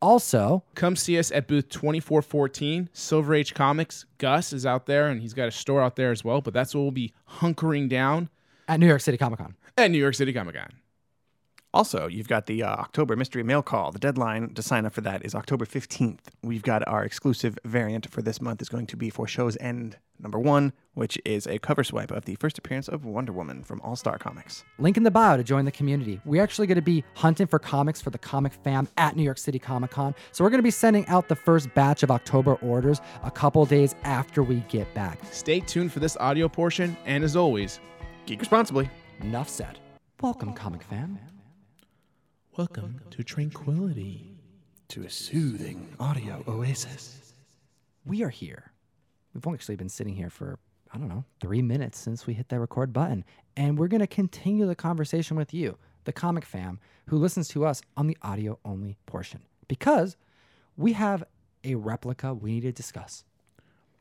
Also, Come see us at booth 2414, Silver Age Comics. Gus is out there and he's got a store out there as well, but that's what we'll be hunkering down at New York City Comic Con. at New York City Comic Con. Also, you've got the uh, October mystery mail call. The deadline to sign up for that is October 15th. We've got our exclusive variant for this month is going to be for Show's End number one, which is a cover swipe of the first appearance of Wonder Woman from All Star Comics. Link in the bio to join the community. We're actually going to be hunting for comics for the comic fam at New York City Comic Con. So we're going to be sending out the first batch of October orders a couple days after we get back. Stay tuned for this audio portion, and as always, Geek responsibly. Enough said. Welcome, comic fam. Welcome to Tranquility. To a soothing audio oasis. we are here. We've actually been sitting here for, I don't know, three minutes since we hit that record button. And we're going to continue the conversation with you, the comic fam, who listens to us on the audio only portion, because we have a replica we need to discuss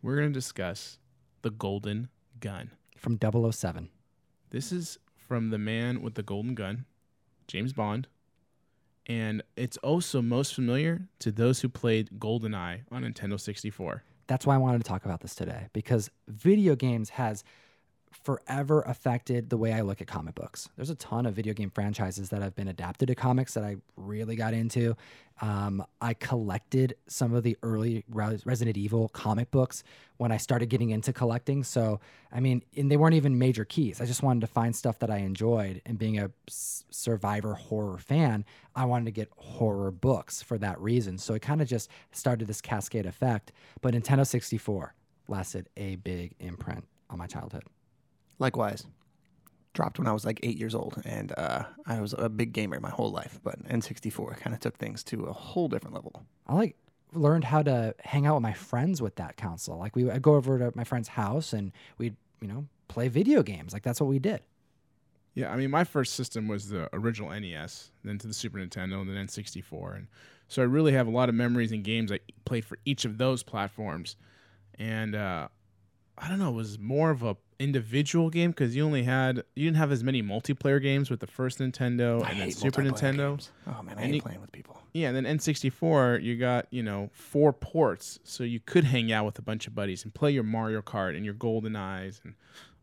We're going to discuss the Golden Gun. from 007. This is from the man with the golden gun, James Bond. And it's also most familiar to those who played GoldenEye on Nintendo 64. That's why I wanted to talk about this today because video games has forever affected the way I look at comic books. There's a ton of video game franchises that have been adapted to comics that I really got into. Um, I collected some of the early Resident Evil comic books when I started getting into collecting. So, I mean, and they weren't even major keys. I just wanted to find stuff that I enjoyed. And being a survivor horror fan, I wanted to get horror books for that reason. So it kind of just started this cascade effect. But Nintendo 64 lasted a big imprint on my childhood. Likewise. Dropped when I was like eight years old, and uh, I was a big gamer my whole life. But N64 kind of took things to a whole different level. I like learned how to hang out with my friends with that console. Like we I'd go over to my friend's house and we'd, you know, play video games. Like that's what we did. Yeah, I mean, my first system was the original NES, then to the Super Nintendo, and then N64. And so I really have a lot of memories and games I played for each of those platforms. And uh, I don't know, it was more of a individual game because you only had, you didn't have as many multiplayer games with the first Nintendo I and then hate Super multiplayer Nintendo. games. Oh man, I And hate you- playing with people. Yeah, and then N64, you got, you know, four ports. So you could hang out with a bunch of buddies and play your Mario Kart and your Golden Eyes and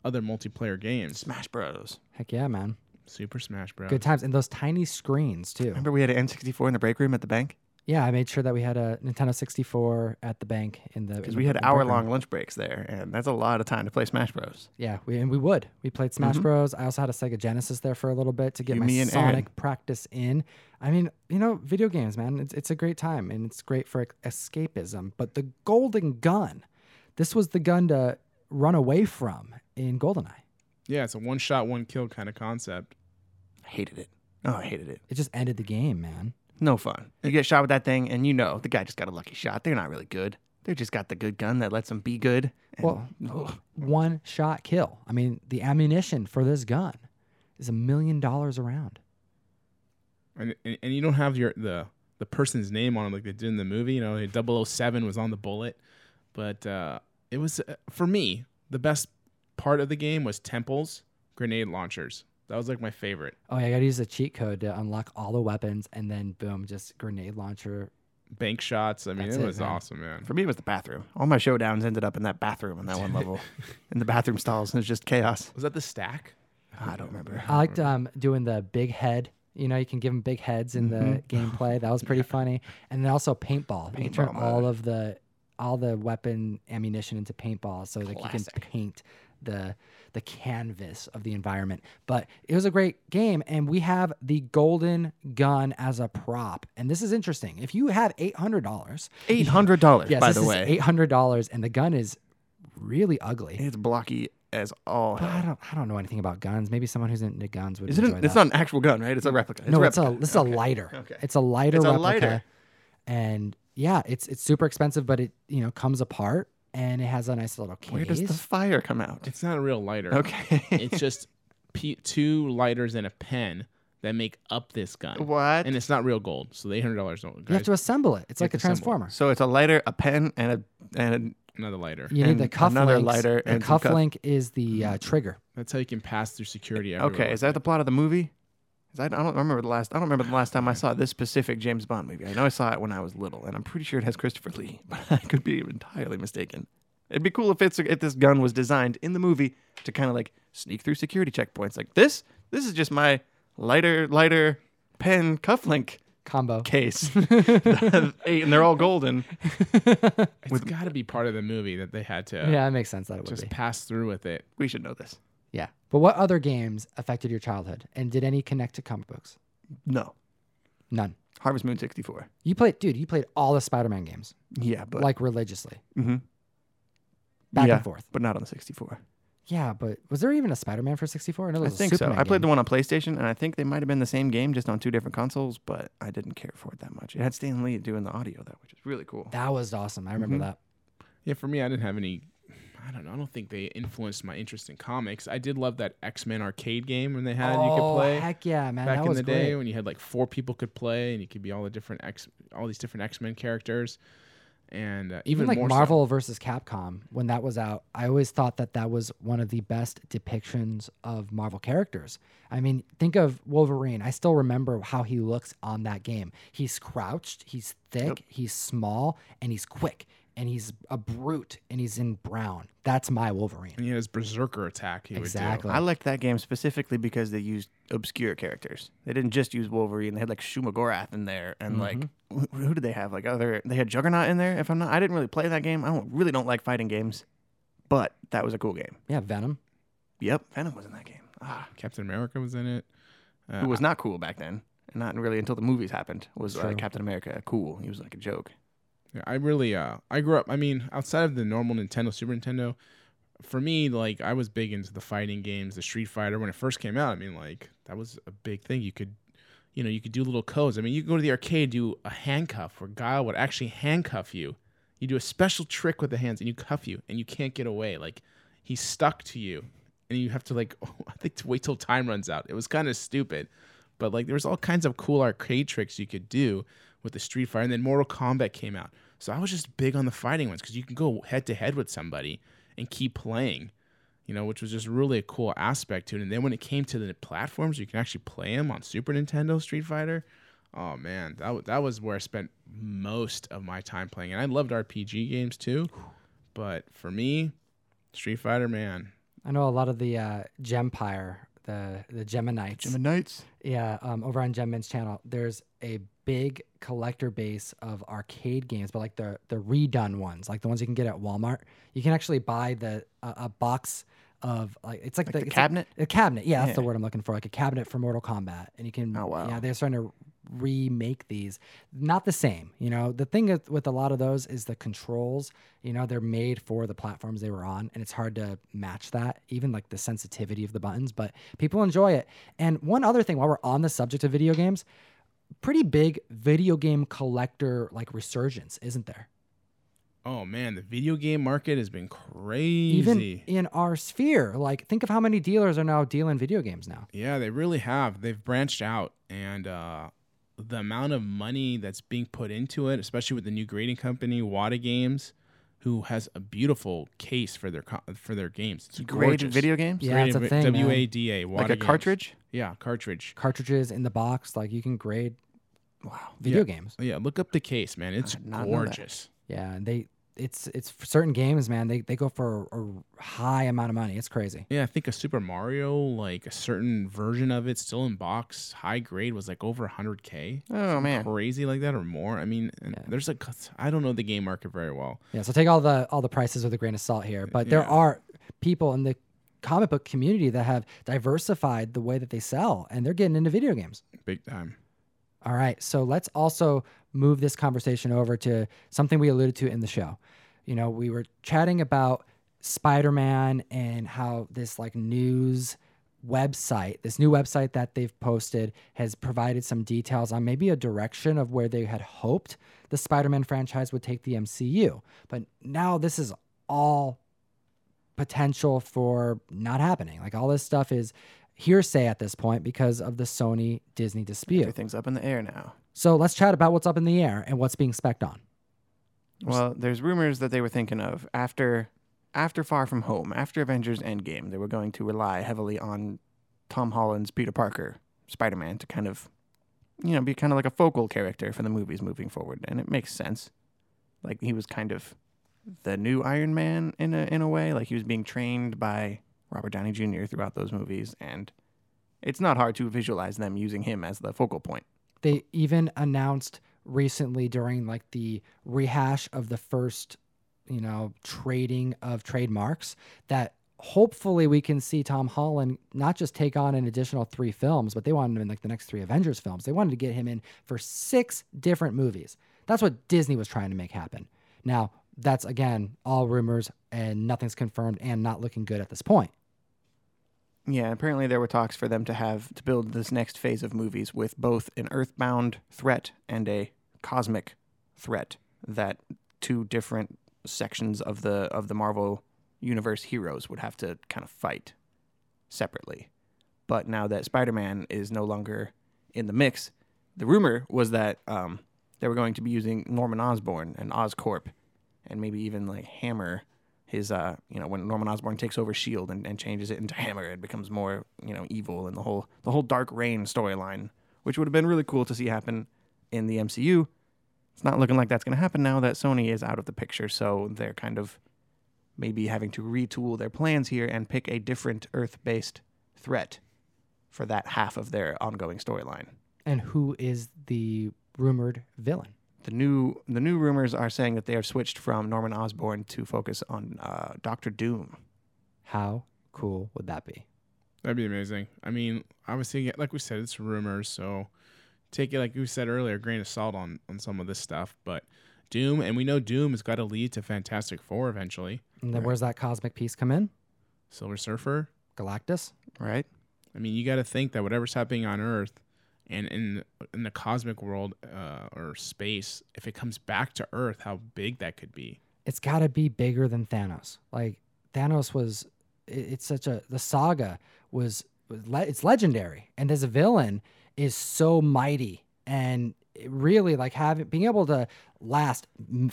other multiplayer games. Smash Bros. Heck yeah, man. Super Smash Bros. Good times. And those tiny screens too. Remember we had an N64 in the break room at the bank Yeah, I made sure that we had a Nintendo 64 at the bank in the because we had in the break room. hour long lunch breaks there, and that's a lot of time to play Smash Bros. Yeah, we and we would. We played Smash mm-hmm. Bros. I also had a Sega Genesis there for a little bit to get You, my me, and Sonic Aaron. practice in. I mean, you know, video games, man, it's it's a great time and it's great for escapism. But the Golden Gun, this was the gun to run away from in GoldenEye. Yeah, it's a one shot, one kill kind of concept. I hated it. Oh, I hated it. It just ended the game, man. No fun. You get shot with that thing, and you know the guy just got a lucky shot. They're not really good. They just got the good gun that lets them be good. And, Well, one shot kill. I mean, the ammunition for this gun is a million dollars around. And, and and you don't have your the the person's name on it like they did in the movie. You know, 007 was on the bullet, but uh, it was uh, for me the best part of the game was temples, grenade launchers. That was like my favorite. Oh, yeah, I gotta use a cheat code to unlock all the weapons, and then boom, just grenade launcher. Bank shots. I mean, That's it it, was man. awesome, man. For me, it was the bathroom. All my showdowns ended up in that bathroom on that one level, in the bathroom stalls. And it was just chaos. Was that the stack? I don't remember. I liked um, doing the big head. You know, you can give them big heads in the gameplay. That was pretty funny. And then also paintball. you can turn Paintball all of the all the weapon ammunition into paintball, so like you can paint the the canvas of the environment. But it was a great game, and we have the golden gun as a prop. And this is interesting. If you have eight hundred dollars, Eight hundred dollars, yes, by the way. eight hundred dollars, and the gun is really ugly. It's blocky as all But I don't, I don't know anything about guns. Maybe someone who's into guns would Is it? An, it's not an actual gun, right? It's a replica. It's no, a it's a replica. this is a lighter. Okay. It's a lighter It's a replica, lighter. and yeah, it's it's super expensive, but it you know comes apart and it has a nice little case. Where does the fire come out? It's not a real lighter. Okay. it's just p- two lighters and a pen that make up this gun. what? And it's not real gold, so the eight hundred dollars don't. you have to assemble it. It's like a have assemble transformer. so it's a lighter, a pen, and a and another lighter. You need the and cuff another links. lighter The and some cuff cuff- link is the uh, trigger. That's how you can pass through security. Everywhere Okay, is that the plot of the movie? 'Cause I I don't remember the last. I don't remember the last time I saw this specific James Bond movie. I know I saw it when I was little, and I'm pretty sure it has Christopher Lee, but I could be entirely mistaken. It'd be cool if it's if this gun was designed in the movie to kind of like sneak through security checkpoints. Like this, this is just my lighter, lighter pen cufflink Combo. case, Eight, and they're all golden. It's got to be part of the movie that they had to Yeah, that makes sense. That it would just be. pass through with it. We should know this. Yeah. But what other games affected your childhood, and did any connect to comic books? No, None. Harvest Moon '64. You played, dude. You played all the Spider-Man games Yeah, but like religiously, Mhm. back yeah, and forth. but not on the 64. Yeah, but was there even a Spider-Man for 64? I know there I was a think so. Superman I played game. the one on PlayStation, and I think they might have been the same game, just on two different consoles. But I didn't care for it that much. It had Stan Lee doing the audio though, which is really cool. That was awesome. I remember Mhm. that. Yeah, for me, I didn't have any. I don't know. I don't think they influenced my interest in comics. I did love that X Men arcade game when they had you could oh, play heck yeah, man! back that in was the great. day when you had like four people could play and you could be all the different X, all these different X Men characters, and uh, even even, like more so- Marvel versus Capcom when that was out, I always thought that that was one of the best depictions of Marvel characters. I mean, think of Wolverine. I still remember how he looks on that game. He's crouched, he's thick, he's small, and he's quick, and he's a brute, and he's in brown. That's my Wolverine. And he had his berserker attack. He Exactly. I liked that game specifically because they used obscure characters. They didn't just use Wolverine. They had like Shuma-Gorath in there, and like who, who did they have? Like other, they had Juggernaut in there. If I'm not, I didn't really play that game. I don't really don't like fighting games, but that was a cool game. Yeah, Venom. Yep, Venom was in that game. Ah. Captain America was in it. Uh, who was not cool back then, and not really until the movies happened was uh, Captain America cool. He was like a joke. Yeah, I really uh I grew up I mean outside of the normal Nintendo Super Nintendo for me like I was big into the fighting games the Street Fighter. When it first came out I mean like that was a big thing. You could you know you could do little codes. I mean you could go to the arcade do a handcuff where Guile would actually handcuff you. You do a special trick with the hands and you cuff you and you can't get away. Like he's stuck to you and you have to like I think to wait till time runs out. It was kind of stupid but like there was all kinds of cool arcade tricks you could do with the Street Fighter, and then Mortal Kombat came out. So I was just big on the fighting ones because you can go head to head with somebody and keep playing, you know, which was just really a cool aspect to it. And then when it came to the platforms, you can actually play them on Super Nintendo Street Fighter. Oh man, that wa- that was where I spent most of my time playing, and I loved RPG games too. But for me, Street Fighter, man, I know a lot of the uh, Gempire, the the Geminites. Knights. Yeah, um, over on Gemmin's channel, there's a big collector base of arcade games, but like the the redone ones, like the ones you can get at Walmart. You can actually buy the uh, a box of like it's like, Like the, the it's cabinet? a cabinet, yeah, that's the word I'm looking for, like a cabinet for Mortal Kombat, and you can. Oh, wow. Yeah, they're starting to remake these. Not the same, you know. The thing with a lot of those is the controls. You know, they're made for the platforms they were on, and it's hard to match that, even like the sensitivity of the buttons. But people enjoy it. And one other thing, while we're on the subject of video games, pretty big video game collector like resurgence, isn't there? oh man, the video game market has been crazy. Even in our sphere, like think of how many dealers are now dealing video games now. Yeah, they really have. They've branched out, and uh, the amount of money that's being put into it, especially with the new grading company, Wata Games, who has a beautiful case for their co- for their games. It's Graded gorgeous. video games? Yeah, it's a thing. W A D A. Like a cartridge? Yeah, cartridge. Cartridges in the box, like you can grade Wow. video Yeah. games. Yeah, look up the case, man. It's did not know that. gorgeous. Yeah, and they it's it's for certain games, man. They they go for a, a high amount of money. It's crazy. Yeah, I think a Super Mario, like a certain version of it, still in box, high grade, was like over 100k. Oh, man. crazy like that or more. I mean, Yeah. there's like I don't know the game market very well. Yeah, so take all the all the prices with a grain of salt here. But there Yeah. are people in the comic book community that have diversified the way that they sell, and they're getting into video games. Big time. All right, so let's also move this conversation over to something we alluded to in the show. You know, we were chatting about Spider-Man and how this like news website, this new website that they've posted has provided some details on maybe a direction of where they had hoped the Spider-Man franchise would take the MCU. But now this is all potential for not happening. Like all this stuff is hearsay at this point because of the Sony Disney dispute. Everything's up in the air now. So let's chat about what's up in the air and what's being specced on. Well, there's rumors that they were thinking of after after Far From Home, after Avengers Endgame, they were going to rely heavily on Tom Holland's Peter Parker, Spider-Man, to kind of, you know, be kind of like a focal character for the movies moving forward, and it makes sense. Like he was kind of the new Iron Man in a in a way, like he was being trained by Robert Downey Jr. throughout those movies, and it's not hard to visualize them using him as the focal point. They even announced recently during like the rehash of the first, you know, trading of trademarks that hopefully we can see Tom Holland not just take on an additional three films, but they wanted him in like the next three Avengers films. They wanted to get him in for six different movies. That's what Disney was trying to make happen. Now, that's again all rumors and nothing's confirmed and not looking good at this point. Yeah, apparently there were talks for them to have to build this next phase of movies with both an earthbound threat and a cosmic threat that two different sections of the of the Marvel universe heroes would have to kind of fight separately. But now that Spider-Man is no longer in the mix, the rumor was that um, they were going to be using Norman Osborn and Oscorp and maybe even like Hammer his uh you know when Norman Osborn takes over Shield and, and changes it into Hammer, it becomes more you know evil and the whole the whole Dark Reign storyline, which would have been really cool to see happen in the MCU. It's not looking like that's going to happen now that Sony is out of the picture, so they're kind of maybe having to retool their plans here and pick a different Earth-based threat for that half of their ongoing storyline. And who is the rumored villain? The new the new rumors are saying that they have switched from Norman Osborn to focus on uh, Doctor Doom. How cool would that be? That'd be amazing. I mean, obviously, like we said, it's rumors, so take it like we said earlier, a grain of salt on on some of this stuff. But Doom, and we know Doom has got to lead to Fantastic Four eventually. And then where's that cosmic piece come in? Silver Surfer. Galactus? Right? I mean, you got to think that whatever's happening on Earth and in in the cosmic world uh, or space, if it comes back to Earth, how big that could be. It's got to be bigger than Thanos. Like Thanos was, it- it's such a the saga was, was le- it's legendary, and as a villain is so mighty and it really like having being able to last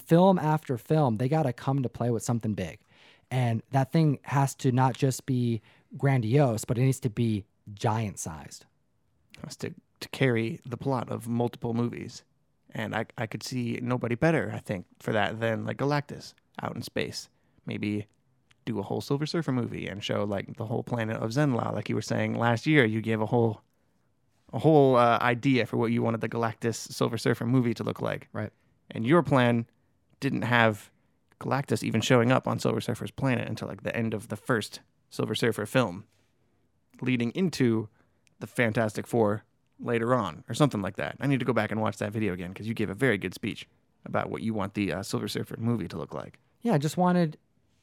film after film. They got to come to play with something big, and that thing has to not just be grandiose, but it needs to be giant sized. has to to carry the plot of multiple movies. And I I could see nobody better, I think, for that than like Galactus out in space. Maybe do a whole Silver Surfer movie and show like the whole planet of Zenn-La, like you were saying last year. You gave a whole a whole uh, idea for what you wanted the Galactus Silver Surfer movie to look like. Right. And your plan didn't have Galactus even showing up on Silver Surfer's planet until like the end of the first Silver Surfer film, leading into the Fantastic Four later on, or something like that. I need to go back and watch that video again because you gave a very good speech about what you want the uh, Silver Surfer movie to look like. Yeah, I just wanted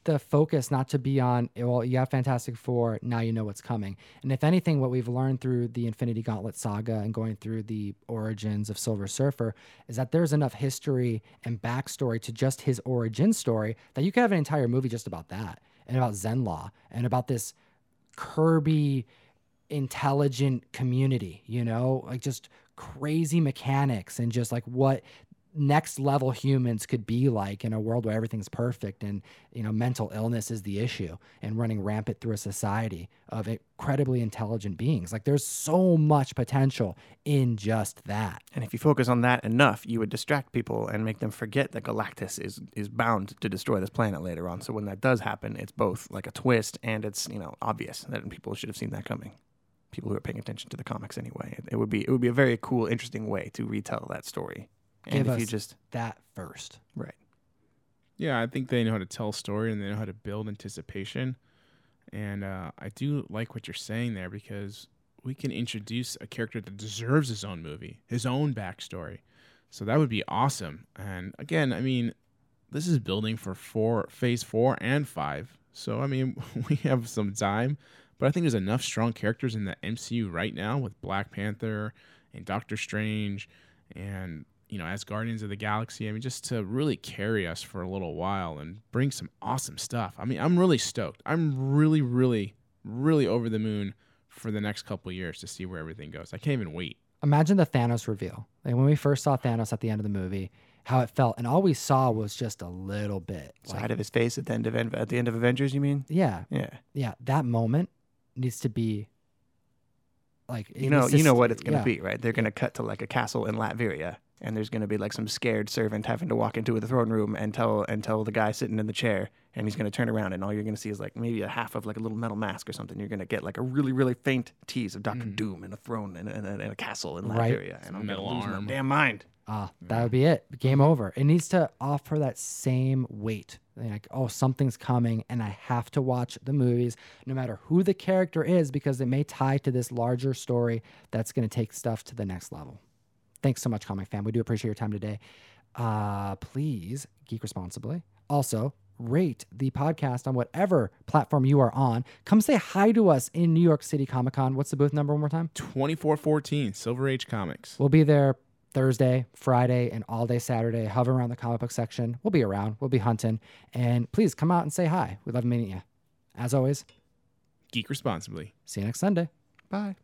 the focus not to be on well, you have Fantastic Four, now you know what's coming. And if anything, what we've learned through the Infinity Gauntlet saga and going through the origins of Silver Surfer is that there's enough history and backstory to just his origin story that you could have an entire movie just about that and about Zenn-La and about this Kirby intelligent community, you know, like just crazy mechanics and just like what next level humans could be like in a world where everything's perfect and you know mental illness is the issue and running rampant through a society of incredibly intelligent beings like there's so much potential in just that And if you focus on that enough, you would distract people and make them forget that Galactus is is bound to destroy this planet later on. So when that does happen, it's both like a twist and it's you know obvious that people should have seen that coming. People who are paying attention to the comics anyway, it, it would be it would be a very cool, interesting way to retell that story. And Give if you us- just that first right, Yeah, I think they know how to tell a story and they know how to build anticipation. And uh, I do like what you're saying there because we can introduce a character that deserves his own movie, his own backstory. So that would be awesome. And again, I mean, this is building for four, phase four and five. So I mean, we have some time, but I think there's enough strong characters in the MCU right now with Black Panther and Doctor Strange and you know, as Guardians of the Galaxy, I mean, just to really carry us for a little while and bring some awesome stuff. I mean, I'm really stoked. I'm really, really, really over the moon for the next couple of years to see where everything goes. I can't even wait. imagine the Thanos reveal. Like when we first saw Thanos at the end of the movie, how it felt, and all we saw was just a little bit. Like, side of his face at the end of at the end of Avengers, you mean? yeah, Yeah, yeah. That moment needs to be like you know you know st- what it's gonna yeah. be, right? They're gonna cut to like a castle in Latveria, and there's gonna be like some scared servant having to walk into the throne room and tell and tell the guy sitting in the chair, and he's gonna turn around, and all you're gonna see is like maybe a half of like a little metal mask or something. You're gonna get like a really really faint tease of Doctor mm. Doom in a throne and a, in a, castle in Right. Latveria, and I'm gonna lose my damn mind. Ah, that would be it. Game over. It needs to offer that same weight. Like, oh, something's coming, and I have to watch the movies, no matter who the character is, because it may tie to this larger story that's going to take stuff to the next level. Thanks so much, comic fan. We do appreciate your time today. Uh, please geek responsibly. Also, rate the podcast on whatever platform you are on. Come say hi to us in New York City Comic Con. What's the booth number one more time? 2414, Silver Age Comics. We'll be there Thursday, Friday, and all day Saturday. Hover around the comic book section. We'll be around. We'll be hunting. And please come out and say hi. We love meeting you. As always, Geek responsibly. see you next Sunday. Bye.